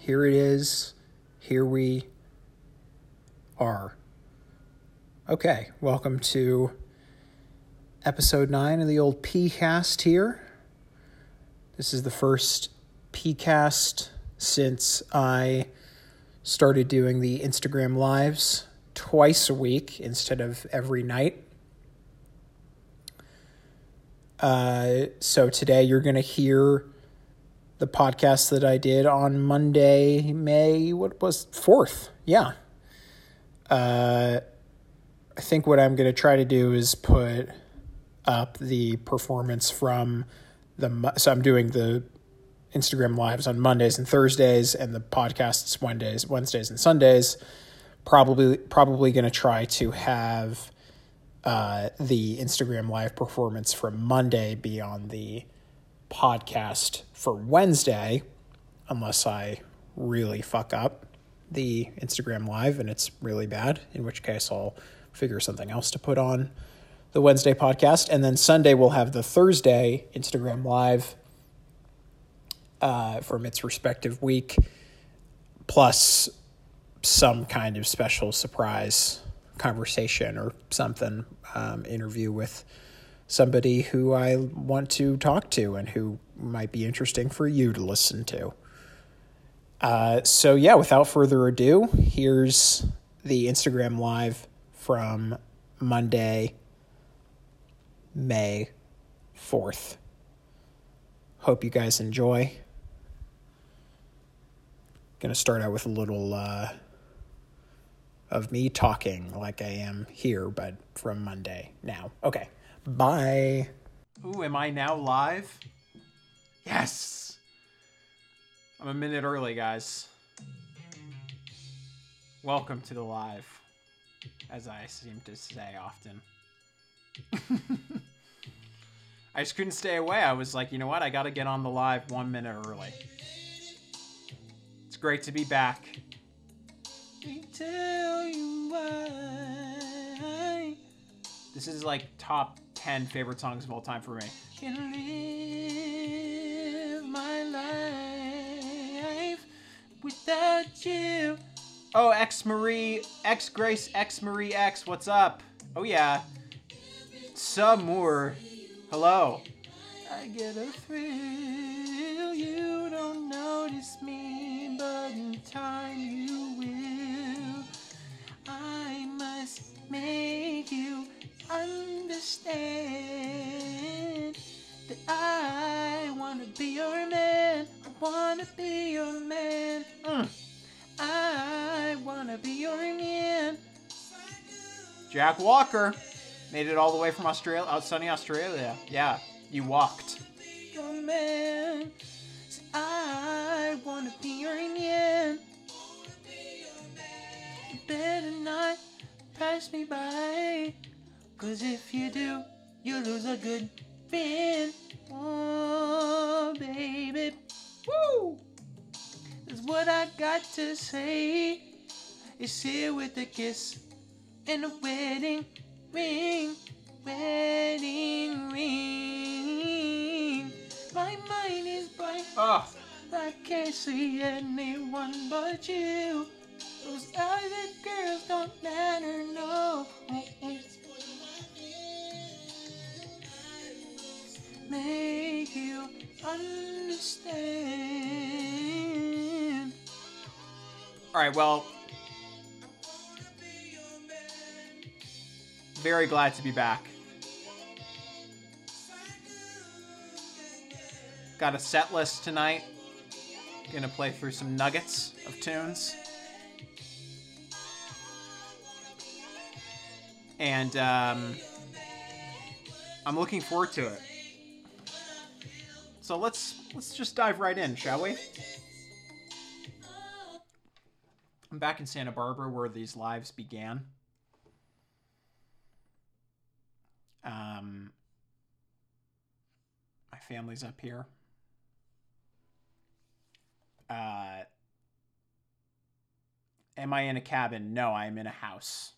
here it is. Here we are. Okay, welcome to episode 9 of the old PCast here. This is the first PCast since I started doing the Instagram lives twice a week instead of every night. Uh, so today you're going to hear the podcast that I did on Monday, May, what was 4th? Yeah. Uh, I think what I'm going to try to do is put up the performance from the, so I'm doing the Instagram lives on Mondays and Thursdays and the podcasts Wednesdays, Wednesdays and Sundays. Probably, probably going to try to have uh, the Instagram live performance from Monday be on the podcast for Wednesday, unless I really fuck up the Instagram live and it's really bad, in which case I'll figure something else to put on the Wednesday podcast. And then Sunday we'll have the Thursday Instagram live uh, from its respective week, plus some kind of special surprise conversation or something, um, interview with somebody who I want to talk to and who might be interesting for you to listen to. Uh, so, yeah, without further ado, here's the Instagram Live from Monday, May 4th. Hope you guys enjoy. Gonna start out with a little uh, of me talking like I am here, but from Monday now. Okay, bye. Ooh, am I now live? Yes! I'm a minute early, guys. Welcome to the live, as I seem to say often. I just couldn't stay away. I was like, you know what? I gotta get on the live one minute early. It's great to be back. This is like top 10 favorite songs of all time for me. Can live my life without you. Oh, X Marie, X Grace, X Marie X, what's up? Oh, yeah. Some more. Hello. I get a thrill, you don't notice me, but in time you will. I must make understand that I wanna be your man. I wanna be your man. Mm. I wanna be your man. Jack Walker made it all the way from Australia, out sunny Australia. Yeah, you walked. Your man. I wanna be your man. You better not pass me by. Cause if you do, you lose a good friend. Oh, baby. Woo! That's what I got to say. It's here with a kiss and a wedding ring. Wedding ring. My mind is bright. Oh. I can't see anyone but you. Those other girls don't matter, no. Make you understand. All right, well, very glad to be back. Got a set list tonight. Gonna play through some nuggets of tunes. And um, I'm looking forward to it. So let's let's just dive right in, shall we? I'm back in Santa Barbara where these lives began. Um, my family's up here. Uh, am I in a cabin? No, I am in a house.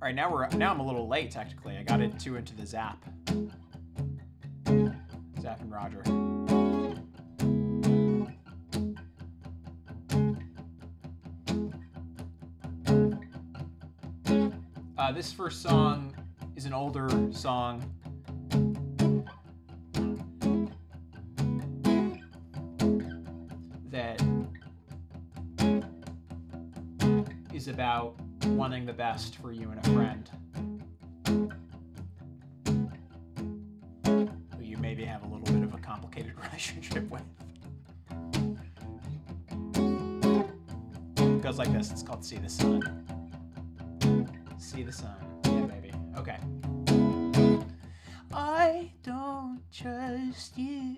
All right, now we're now I'm a little late technically. I got it too into the Zapp. Zapp and Roger. Uh, this first song is an older song. That is about wanting the best for you and a friend. Who you maybe have a little bit of a complicated relationship with. It goes like this. It's called See the Sun. See the sun. Yeah, baby. Okay. I don't trust you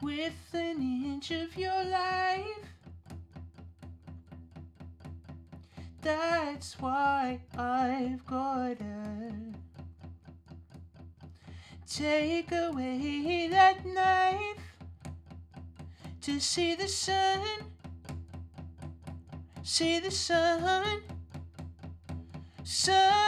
with an inch of your life. That's why I've gotta take away that knife to see the sun see the sun, sun.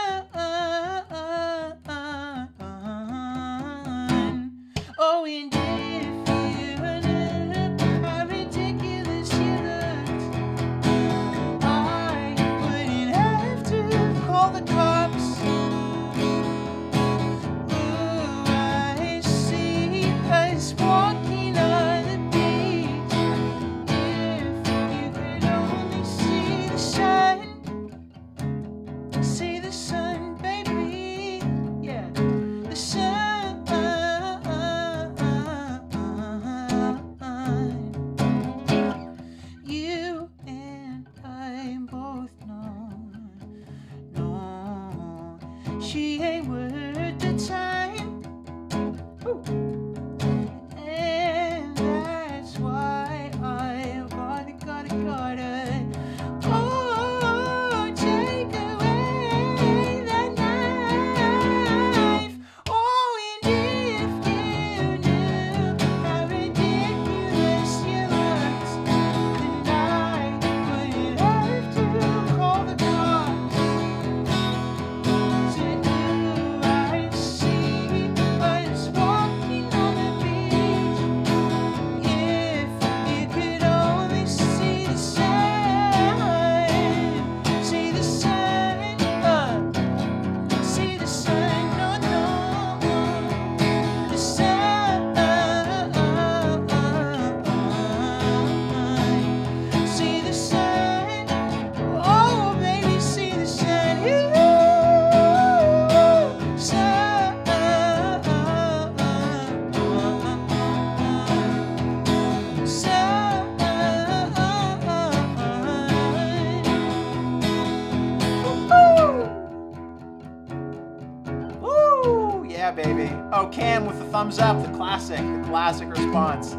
Thumbs up, the classic, the classic response.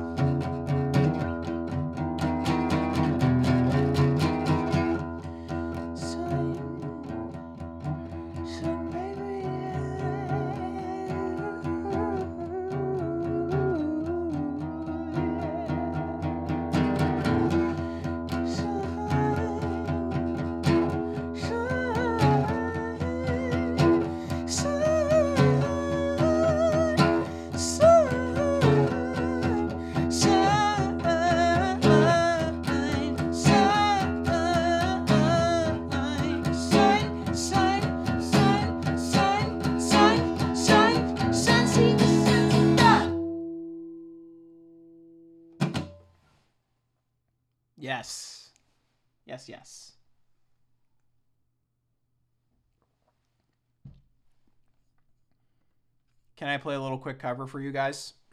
Can I play a little quick cover for you guys?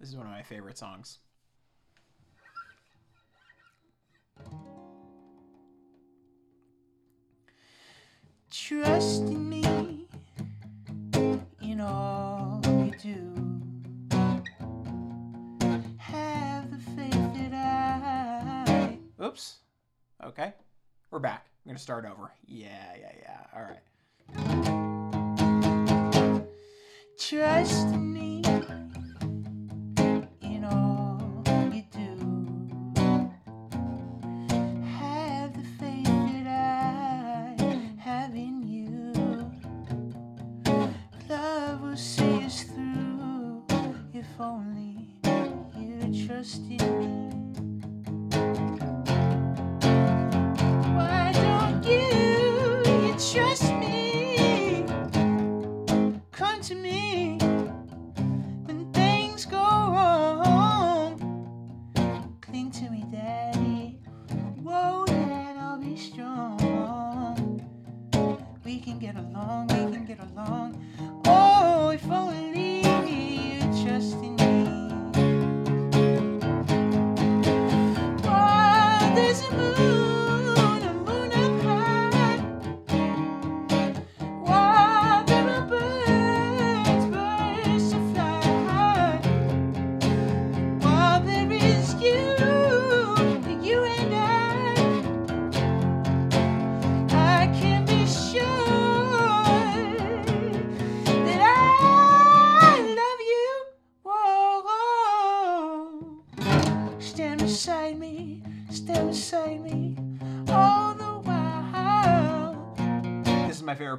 this is one of my favorite songs. Trust in me in all you do. Have the faith that I. Oops. Okay. We're back. I'm going to start over. Yeah, yeah, yeah. All right. Trust me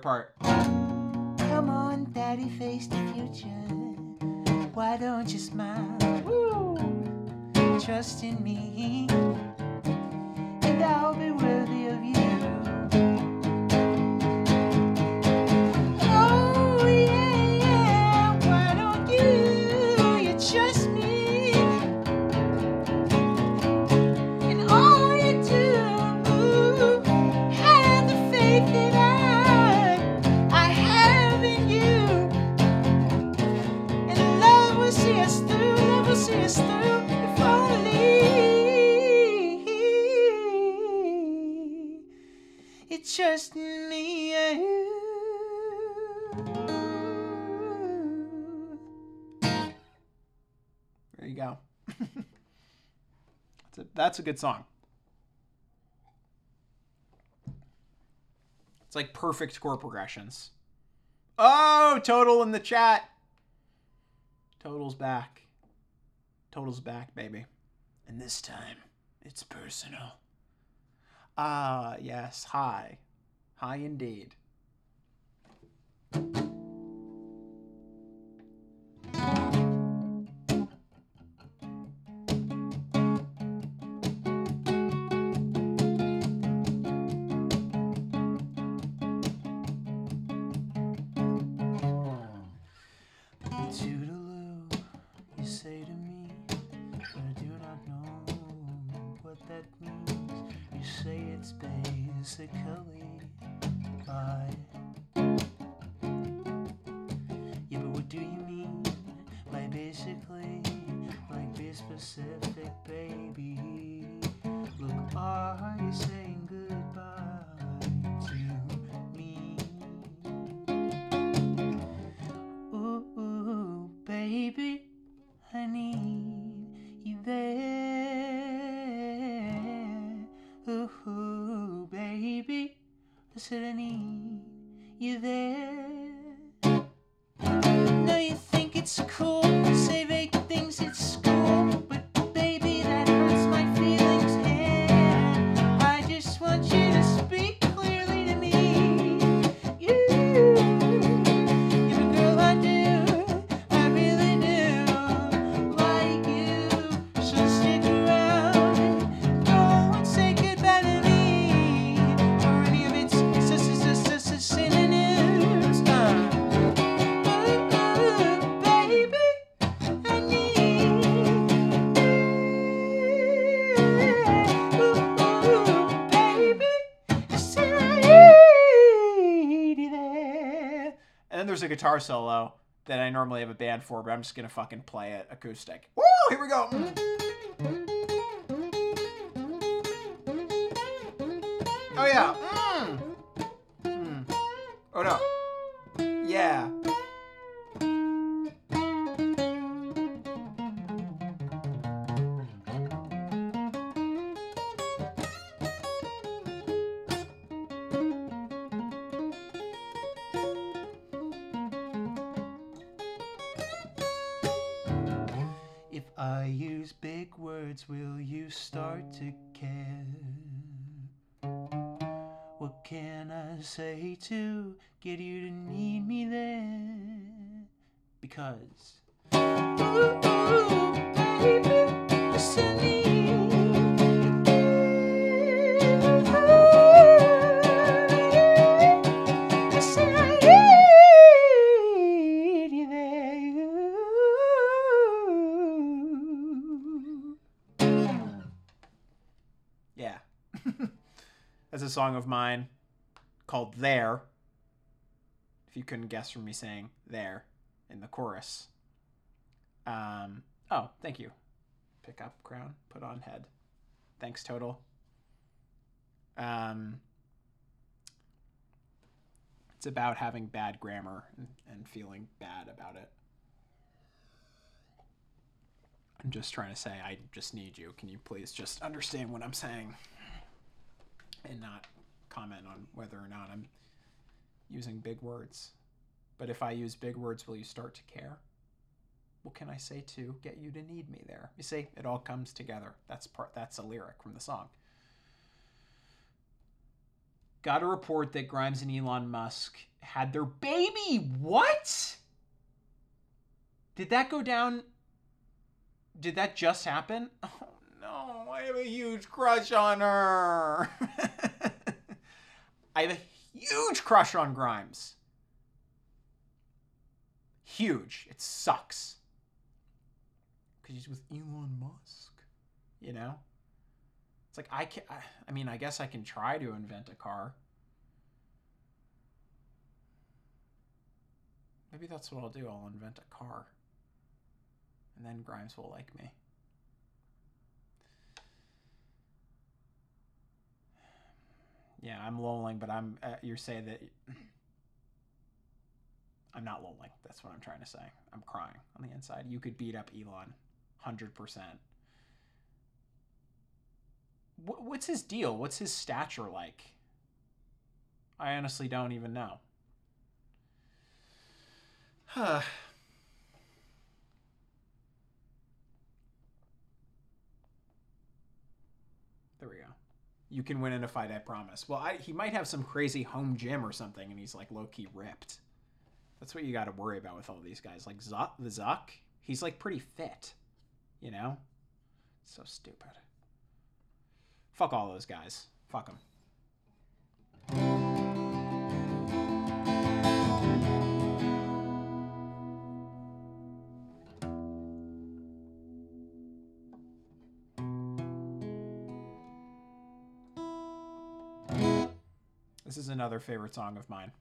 part. that's a good song. It's like perfect chord progressions. Oh, total in the chat. Total's back. Total's back, baby. And this time, it's personal. Ah, yes, hi. Hi indeed. Mexico to the need. you there. a guitar solo that I normally have a band for, but I'm just gonna fucking play it acoustic. Woo! Here we go. Oh yeah. Mm. mm. Oh no. song of mine called There. If you couldn't guess from me saying There in the chorus. Um, oh, thank you. Pick up crown, put on head. Thanks, Total. Um, it's about having bad grammar and, and feeling bad about it. I'm just trying to say, I just need you. Can you please just understand what I'm saying? And not comment on whether or not I'm using big words? But if I use big words, will you start to care? What can I say to get you to need me there? You see, it all comes together. That's part. That's a lyric from the song. Got a report that Grimes and Elon Musk had their baby. What? Did that go down? Did that just happen? Oh no, I have a huge crush on her. I have a huge crush on Grimes. Huge. It sucks. Because he's with Elon Musk. You know? It's like I can I mean, I guess I can try to invent a car. Maybe that's what I'll do. I'll invent a car. And then Grimes will like me. Yeah, I'm lolling, but I'm uh, you're saying that I'm not lolling. That's what I'm trying to say. I'm crying on the inside. You could beat up Elon 100%. What's his deal? What's his stature like? I honestly don't even know. Huh. there we go. You can win in a fight, I promise. Well, I, he might have some crazy home gym or something, and he's like low key ripped. That's what you got to worry about with all these guys. Like the Zuck, he's like pretty fit, you know. So stupid. Fuck all those guys. Fuck them. Is another favorite song of mine.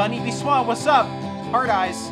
Bunny Biswa, what's up? Hard eyes.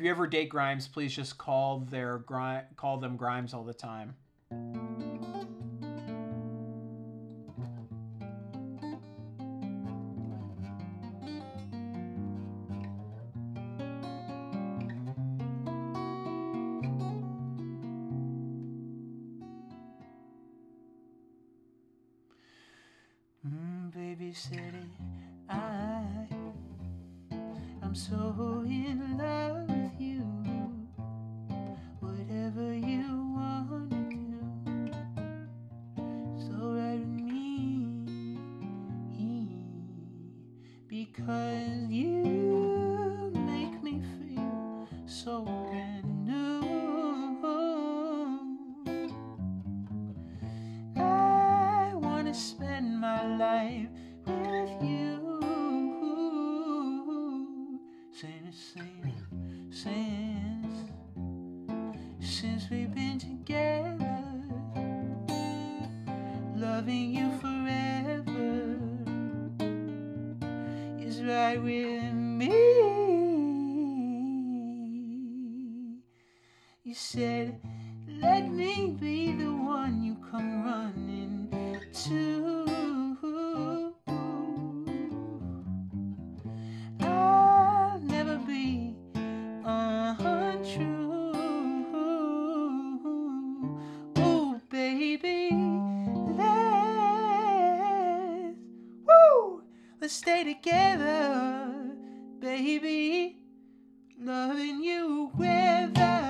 If you ever date Grimes, please just call their gri- call them Grimes all the time. Mm, baby it. I, let's stay together, baby. Loving you whether,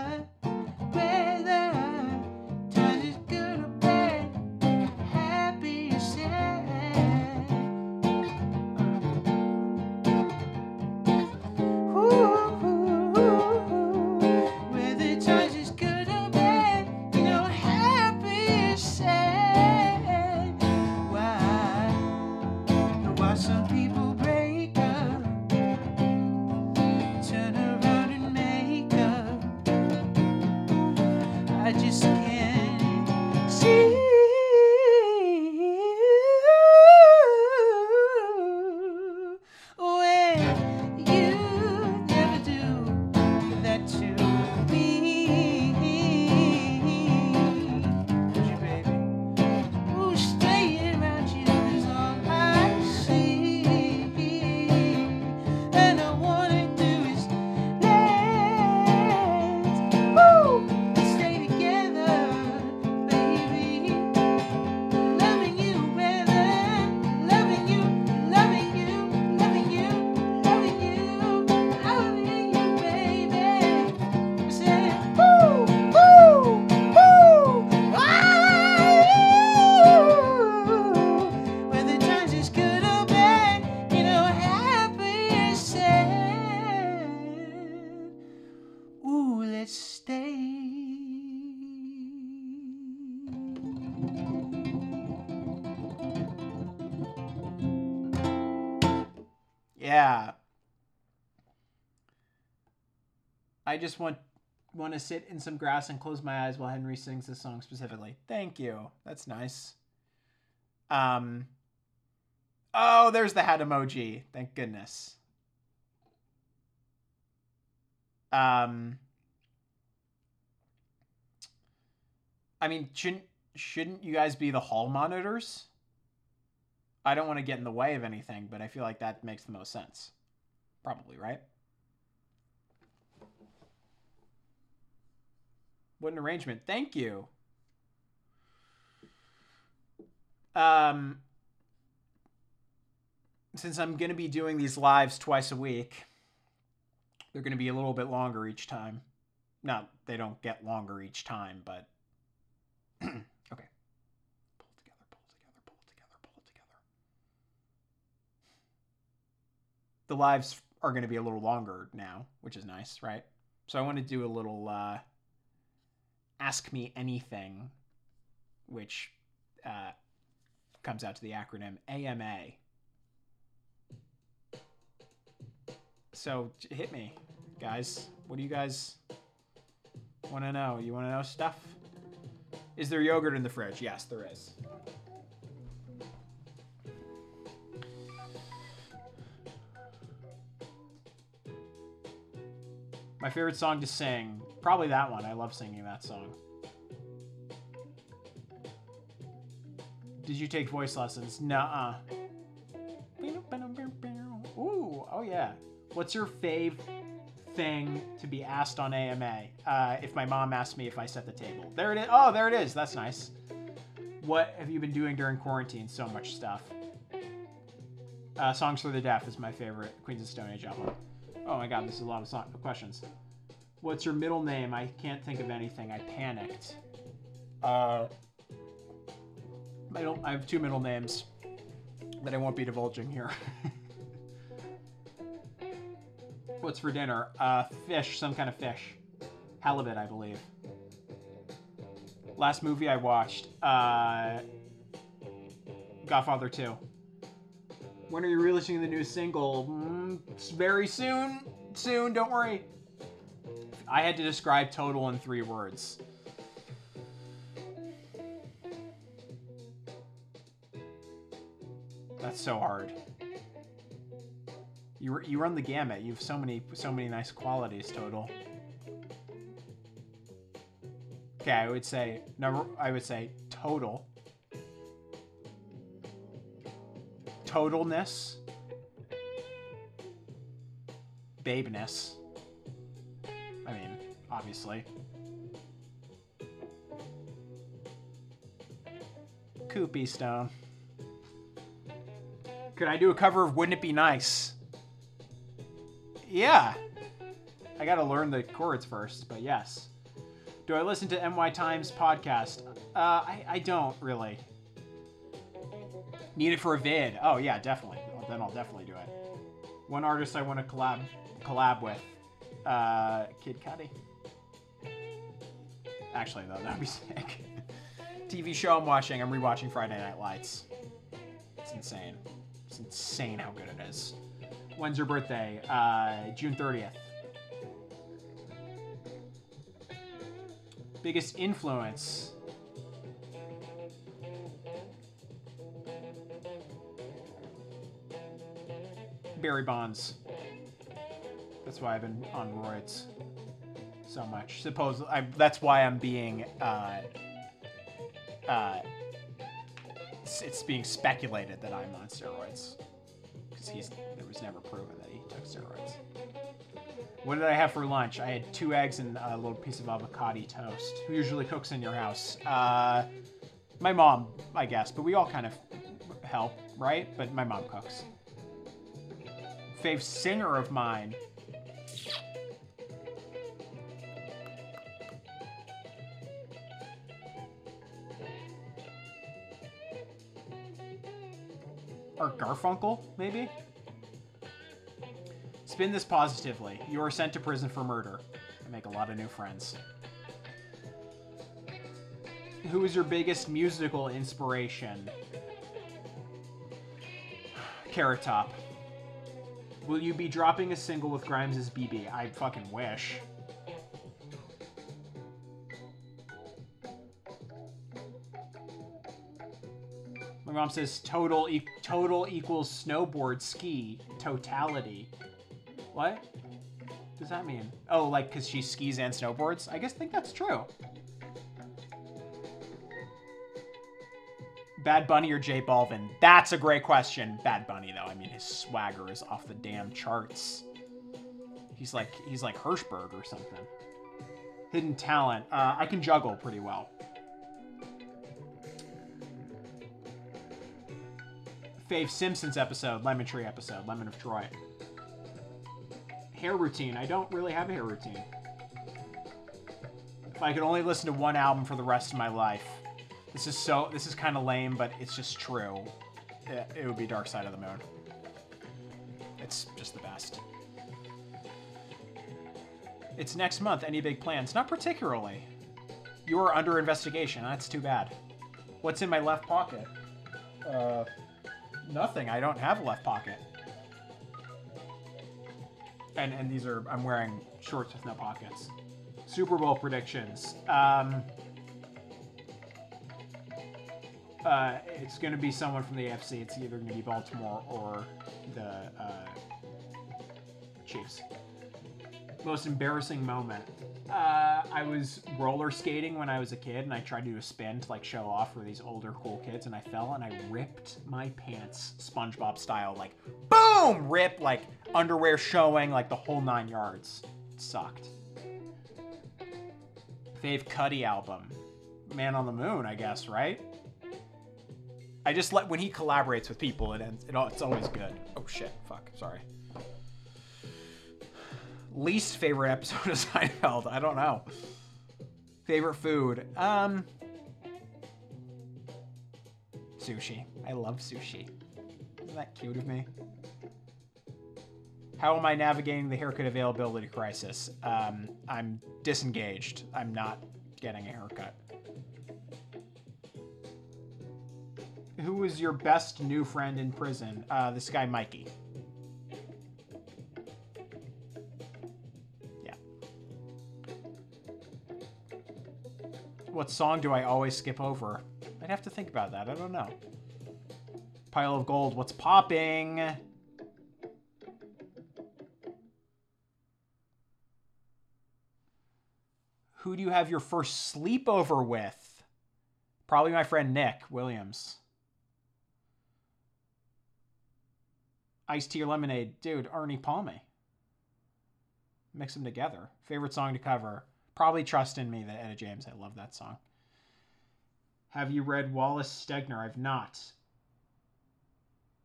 I just want want to sit in some grass and close my eyes while Henry sings this song specifically. Thank you. That's nice. Um Oh, there's the hat emoji. Thank goodness. Um I mean, shouldn't shouldn't you guys be the hall monitors? I don't want to get in the way of anything, but I feel like that makes the most sense. Probably, right? What an arrangement. Thank you. Um since I'm going to be doing these lives twice a week, they're going to be a little bit longer each time. Not they don't get longer each time, but okay. Pull together, pull together, pull together, pull it together. The lives are going to be a little longer now, which is nice, right? So I want to do a little uh, ask me anything, which uh, comes out to the acronym AMA. So hit me. guys? What do you guys want to know? You want to know stuff? Is there yogurt in the fridge? Yes, there is. My favorite song to sing, probably that one. I love singing that song. Did you take voice lessons? Nuh-uh. Ooh, oh yeah. What's your fave thing to be asked on AMA? Uh, if my mom asked me if I set the table. There it is. Oh, there it is. That's nice. What have you been doing during quarantine? So much stuff. Uh, Songs for the Deaf is my favorite Queens of Stone Age album. Oh my god, this is a lot of so- questions. What's your middle name? I can't think of anything. I panicked. Uh, I don't. I have two middle names that I won't be divulging here. What's for dinner? Uh, fish, some kind of fish, halibut, I believe. Last movie I watched, uh, Godfather 2. When are you releasing the new single? Mm, very soon. Soon, don't worry. I had to describe Total in three words. That's so hard. You you run the gamut. You have so many so many nice qualities. Total. Okay, I would say number. I would say total. Totalness. Babeness. Obviously. Koopy Stone. Could I do a cover of Wouldn't It Be Nice? Yeah. I gotta learn the chords first, but yes. Do I listen to NY Times podcast? Uh, I, I don't really. Need it for a vid? Oh yeah, definitely. Then I'll definitely do it. One artist I want to collab collab with, uh, Kid Cudi. Actually, though, that'd be sick. TV show I'm watching. I'm rewatching Friday Night Lights. It's insane. It's insane how good it is. When's your birthday? Uh, June 30th. Biggest influence? Barry Bonds. That's why I've been on roids so much. Suppose I, that's why I'm being. Uh, uh, it's, it's being speculated that I'm on steroids because he's it was never proven that he took steroids. What did I have for lunch? I had two eggs and a little piece of avocado toast. Who usually cooks in your house? Uh, my mom, I guess, but we all kind of help, right? But my mom cooks. Fave singer of mine. Or Garfunkel, maybe? Spin this positively. You are sent to prison for murder. I make a lot of new friends. Who is your biggest musical inspiration? Carrot Top. Will you be dropping a single with Grimes' BB? I fucking wish. My mom says total e- total equals snowboard ski totality. What does that mean? Oh, like because she skis and snowboards? I guess think that's true. Bad Bunny or J Balvin? That's a great question. Bad Bunny though. I mean, his swagger is off the damn charts. He's like he's like Hirschberg or something. Hidden talent. Uh, I can juggle pretty well. Fave Simpsons episode, Lemon Tree episode, Lemon of Troy. Hair routine. I don't really have a hair routine. If I could only listen to one album for the rest of my life, this is so. This is kind of lame, but it's just true. It, it would be Dark Side of the Moon. It's just the best. It's next month. Any big plans? Not particularly. You are under investigation. That's too bad. What's in my left pocket? Uh, nothing. I don't have a left pocket. and and these are I'm wearing shorts with no pockets. Super Bowl predictions. Um, uh, it's going to be someone from the AFC. It's either going to be Baltimore or the uh, Chiefs. Most embarrassing moment. Uh, I was roller skating when I was a kid, and I tried to do a spin to like show off for these older cool kids, and I fell and I ripped my pants, SpongeBob style, like boom, rip, like underwear showing, like the whole nine yards. It sucked. Fave Cudi album, Man on the Moon, I guess, right? I just let when he collaborates with people, it ends. It, it's always good. Oh shit! Fuck. Sorry. Least favorite episode of Seinfeld. I don't know. Favorite food. Um. Sushi. I love sushi. Isn't that cute of me? How am I navigating the haircut availability crisis? Um, I'm disengaged. I'm not getting a haircut. Who was your best new friend in prison? Uh, this guy, Mikey. What song do I always skip over? I'd have to think about that. I don't know. Pile of gold. What's popping? Who do you have your first sleepover with? Probably my friend Nick Williams. Iced tea or lemonade, dude. Ernie Palmy. Mix them together. Favorite song to cover? Probably "Trust in Me" that Etta James. I love that song. Have you read Wallace Stegner? I've not.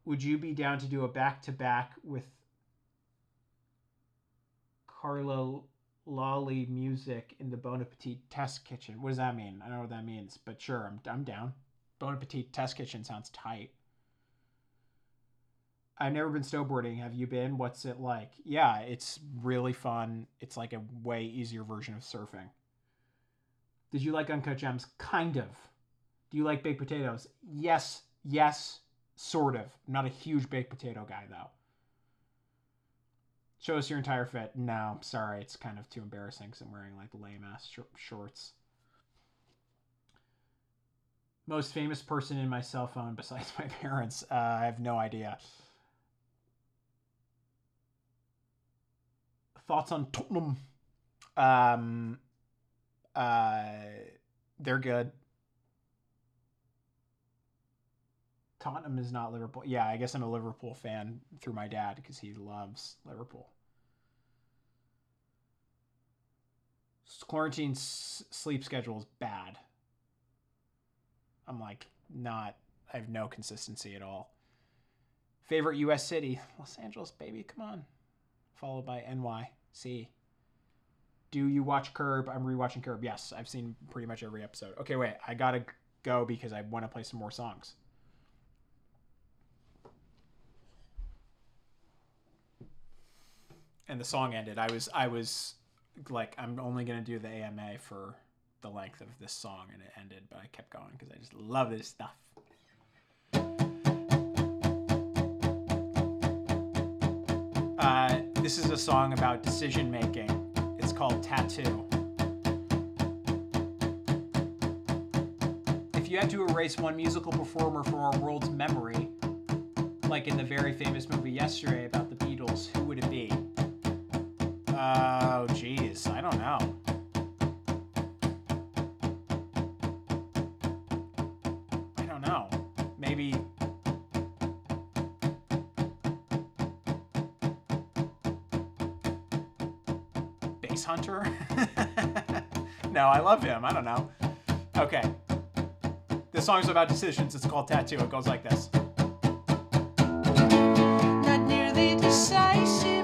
Would you be down to do a back to back with Carlo Lolly music in the Bon Appetit Test Kitchen? What does that mean? I don't know what that means, but sure, I'm, I'm down. Bon Appetit Test Kitchen sounds tight. I've never been snowboarding. Have you been? What's it like? Yeah, it's really fun. It's like a way easier version of surfing. Did you like Uncut Gems? Kind of. Do you like baked potatoes? Yes, yes, sort of. I'm not a huge baked potato guy though. Show us your entire fit. No, sorry, it's kind of too embarrassing because I'm wearing like lame ass sh- shorts. Most famous person in my cell phone besides my parents? Uh, I have no idea. Thoughts on Tottenham? Um, uh, they're good. Tottenham is not Liverpool. Yeah, I guess I'm a Liverpool fan through my dad because he loves Liverpool. Quarantine sleep schedule is bad. I'm like not. I have no consistency at all. Favorite U.S. city? Los Angeles, baby. Come on. Followed by NYC. Do you watch Curb? I'm rewatching Curb. Yes, I've seen pretty much every episode. Okay, wait. I gotta go because I want to play some more songs. and the song ended. I was I was like I'm only gonna do the AMA for the length of this song, and it ended. But I kept going because I just love this stuff. Uh, this is a song about decision making. It's called Tattoo. If you had to erase one musical performer from our world's memory, like in the very famous movie Yesterday about the Beatles, who would it be? Oh, geez. I don't know. Hunter? no, I love him. I don't know. Okay. This song's about decisions. It's called Tattoo. It goes like this. Not nearly decisive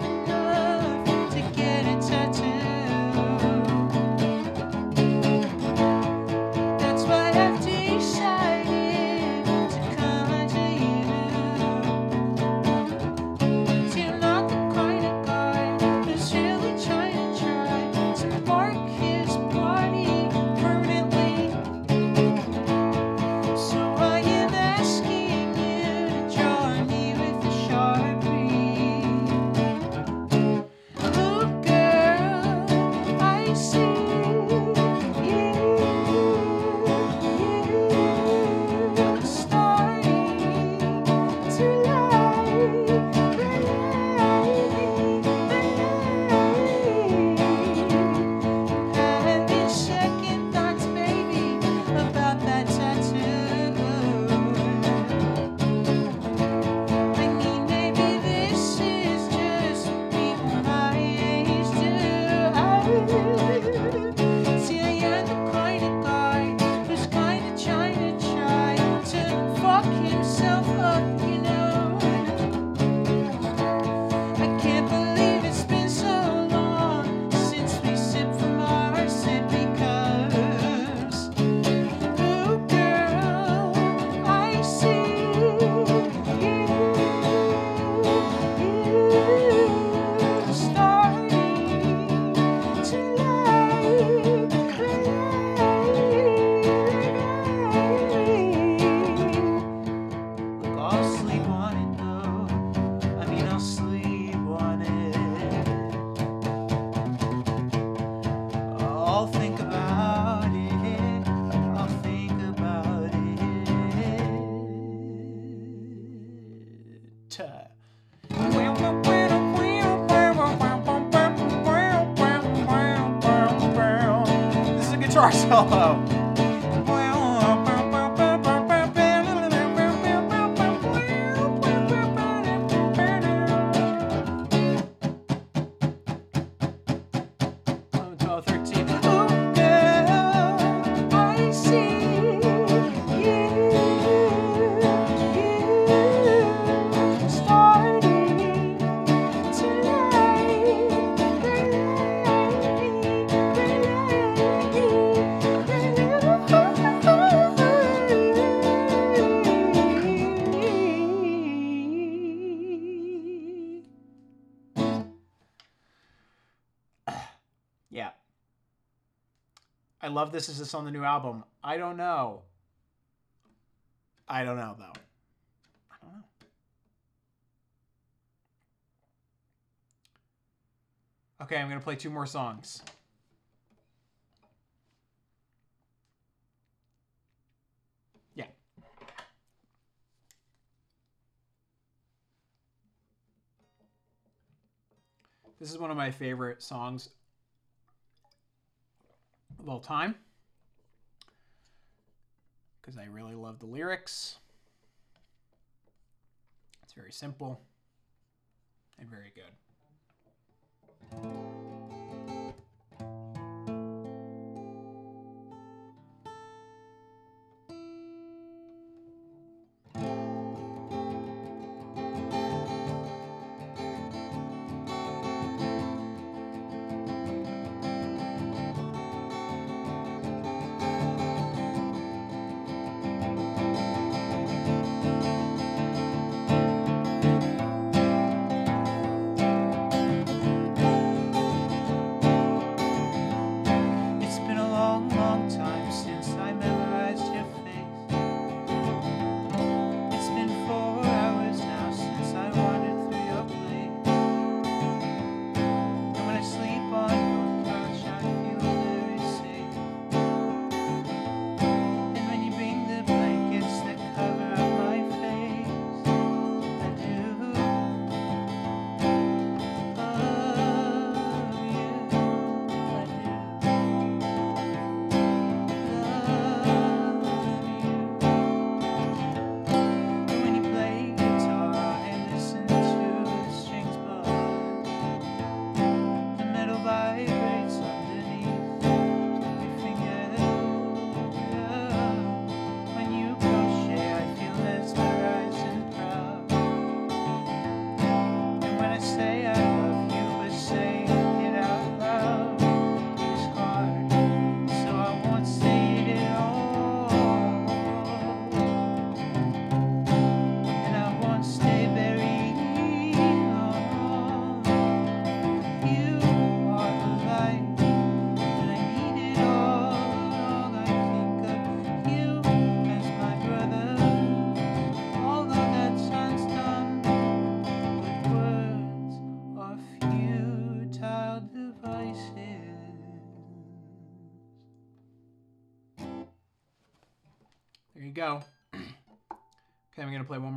guitar solo. This. Is this on the new album? I don't know. I don't know, though. I don't know. Okay, I'm to play two more songs. Yeah. This is one of my favorite songs of all time because I really love the lyrics. It's very simple and very good.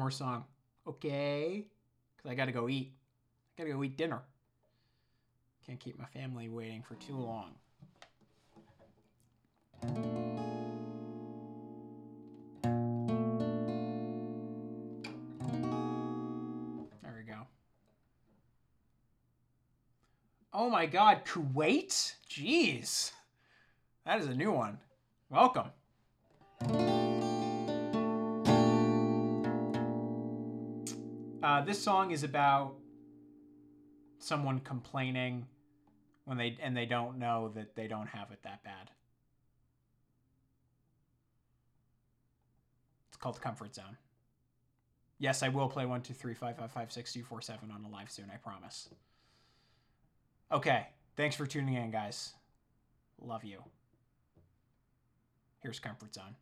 More song. Okay, because I gotta go eat. I gotta go eat dinner. Can't keep my family waiting for too long. There we go. Oh my god, Kuwait? Jeez. That is a new one. Welcome. Uh, this song is about someone complaining when they and they don't know that they don't have it that bad. It's called Comfort Zone. Yes, I will play one two three five five five six two four seven on a live soon. I promise. Okay, thanks for tuning in, guys. Love you. Here's Comfort Zone.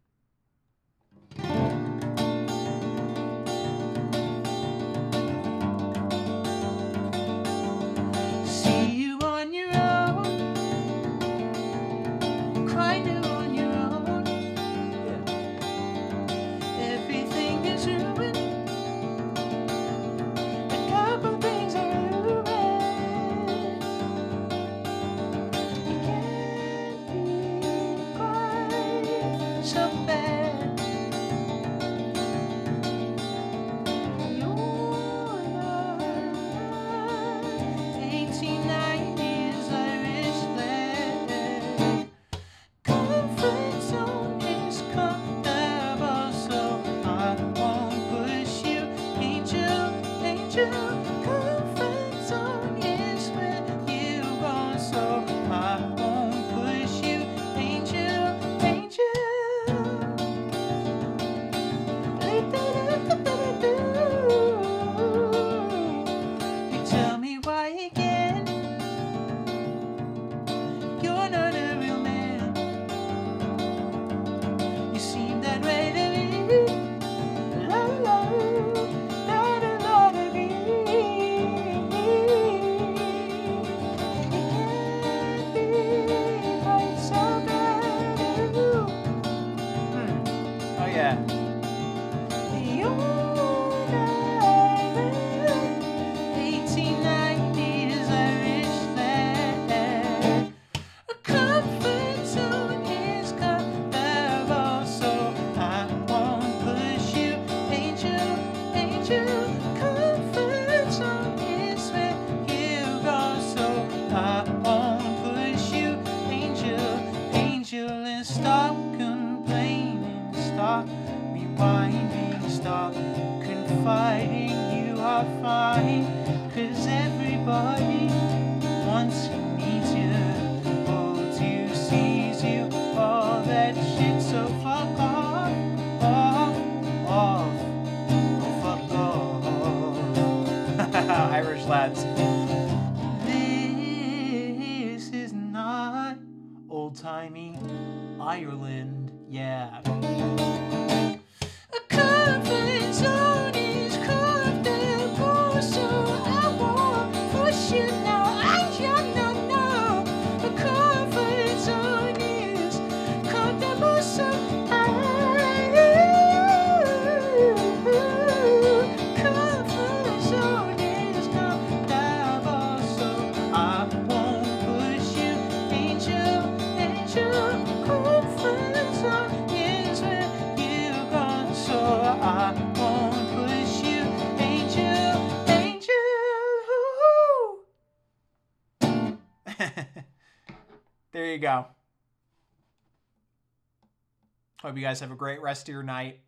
Hope you guys have a great rest of your night.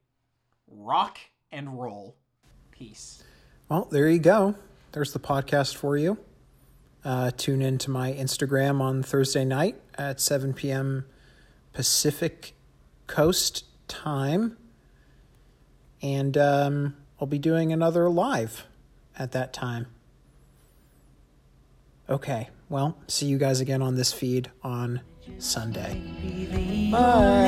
Rock and roll. Peace. Well, there you go. There's the podcast for you. Uh, tune in to my Instagram on Thursday night at 7 p.m. Pacific Coast time. And um, I'll be doing another live at that time. Okay, well, see you guys again on this feed on Sunday. Bye.